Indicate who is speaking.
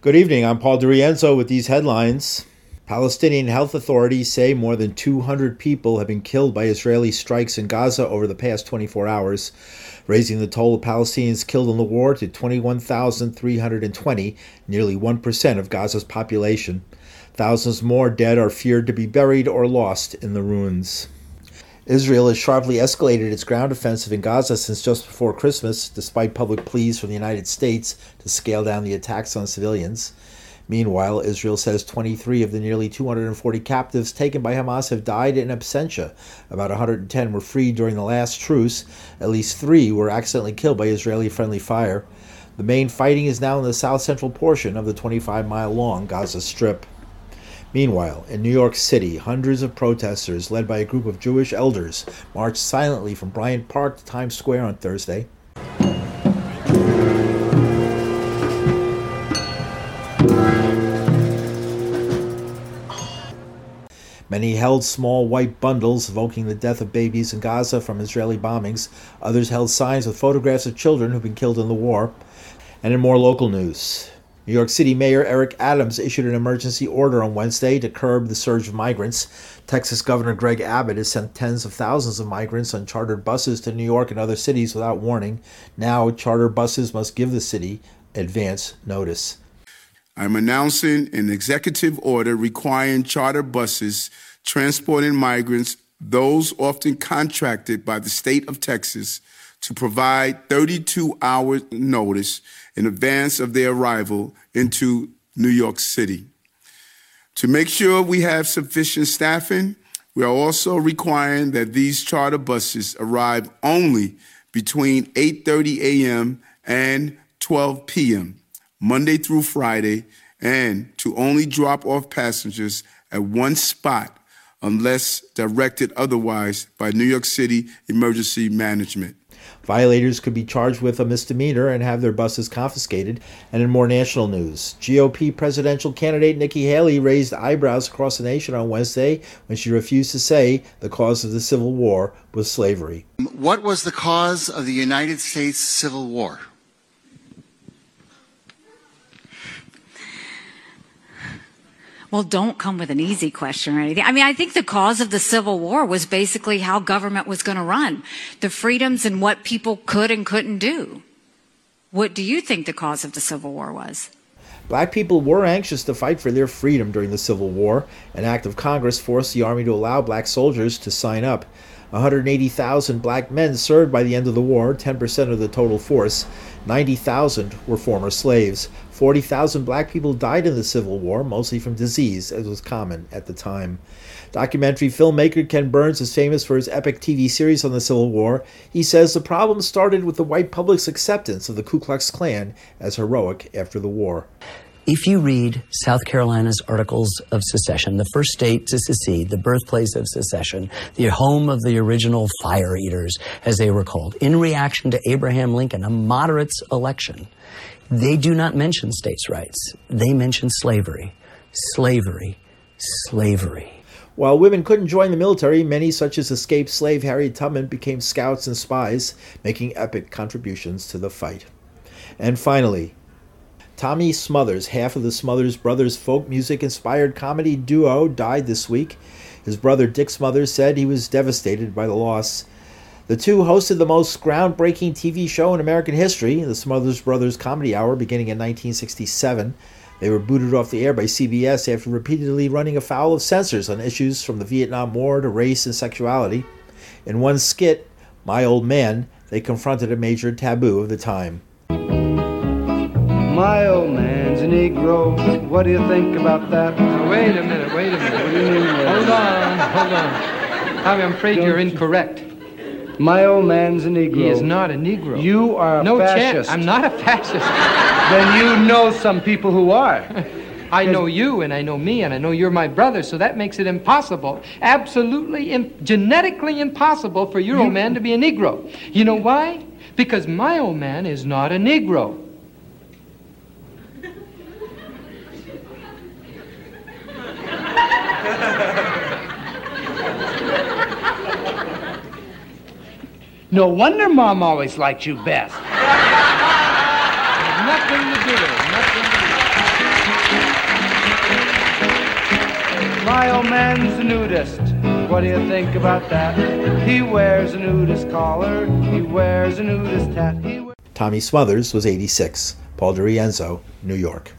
Speaker 1: Good evening. I'm Paul DeRienzo with these headlines. Palestinian health authorities say more than 200 people have been killed by Israeli strikes in Gaza over the past 24 hours, raising the toll of Palestinians killed in the war to 21,320, nearly 1% of Gaza's population. Thousands more dead are feared to be buried or lost in the ruins. Israel has sharply escalated its ground offensive in Gaza since just before Christmas, despite public pleas from the United States to scale down the attacks on civilians. Meanwhile, Israel says 23 of the nearly 240 captives taken by Hamas have died in absentia. About 110 were freed during the last truce. At least three were accidentally killed by Israeli friendly fire. The main fighting is now in the south central portion of the 25 mile long Gaza Strip. Meanwhile, in New York City, hundreds of protesters, led by a group of Jewish elders, marched silently from Bryant Park to Times Square on Thursday. Many held small white bundles evoking the death of babies in Gaza from Israeli bombings. Others held signs with photographs of children who've been killed in the war. And in more local news, New York City Mayor Eric Adams issued an emergency order on Wednesday to curb the surge of migrants. Texas Governor Greg Abbott has sent tens of thousands of migrants on chartered buses to New York and other cities without warning. Now, charter buses must give the city advance notice.
Speaker 2: I'm announcing an executive order requiring charter buses transporting migrants, those often contracted by the state of Texas, to provide 32 hours notice in advance of their arrival into New York City. To make sure we have sufficient staffing, we are also requiring that these charter buses arrive only between 8:30 a.m. and 12 p.m. Monday through Friday, and to only drop off passengers at one spot unless directed otherwise by New York City Emergency Management.
Speaker 1: Violators could be charged with a misdemeanor and have their buses confiscated. And in more national news, GOP presidential candidate Nikki Haley raised eyebrows across the nation on Wednesday when she refused to say the cause of the Civil War was slavery.
Speaker 3: What was the cause of the United States Civil War?
Speaker 4: Well, don't come with an easy question or anything. I mean, I think the cause of the Civil War was basically how government was going to run, the freedoms and what people could and couldn't do. What do you think the cause of the Civil War was?
Speaker 1: Black people were anxious to fight for their freedom during the Civil War. An act of Congress forced the Army to allow black soldiers to sign up. 180,000 black men served by the end of the war, 10% of the total force. 90,000 were former slaves. 40,000 black people died in the Civil War, mostly from disease, as was common at the time. Documentary filmmaker Ken Burns is famous for his epic TV series on the Civil War. He says the problem started with the white public's acceptance of the Ku Klux Klan as heroic after the war.
Speaker 5: If you read South Carolina's Articles of Secession, the first state to secede, the birthplace of secession, the home of the original fire eaters, as they were called, in reaction to Abraham Lincoln, a moderate's election, they do not mention states' rights. They mention slavery, slavery, slavery.
Speaker 1: While women couldn't join the military, many, such as escaped slave Harriet Tubman, became scouts and spies, making epic contributions to the fight. And finally, Tommy Smothers, half of the Smothers Brothers folk music inspired comedy duo, died this week. His brother Dick Smothers said he was devastated by the loss. The two hosted the most groundbreaking TV show in American history, the Smothers Brothers Comedy Hour, beginning in 1967. They were booted off the air by CBS after repeatedly running afoul of censors on issues from the Vietnam War to race and sexuality. In one skit, My Old Man, they confronted a major taboo of the time.
Speaker 6: My old man's a Negro. What do you think about that?
Speaker 7: Wait a minute, wait a minute.
Speaker 6: What do you mean?
Speaker 7: Hold on, hold on. Tommy, I'm afraid
Speaker 6: Don't
Speaker 7: you're
Speaker 6: you-
Speaker 7: incorrect.
Speaker 6: My old man's a Negro.
Speaker 7: He is not a Negro.
Speaker 6: You are a
Speaker 7: no
Speaker 6: fascist.
Speaker 7: chance. I'm not a fascist.
Speaker 6: Then you know some people who are.
Speaker 7: I know you, and I know me, and I know you're my brother, so that makes it impossible, absolutely im- genetically impossible for your old man to be a Negro. You know why? Because my old man is not a Negro.
Speaker 6: No wonder Mom always liked you best.
Speaker 7: nothing to do with it. Nothing to do
Speaker 6: My old man's a nudist. What do you think about that? He wears a nudist collar. He wears a nudist hat.
Speaker 1: Tommy Smothers was 86. Paul DeRienzo, New York.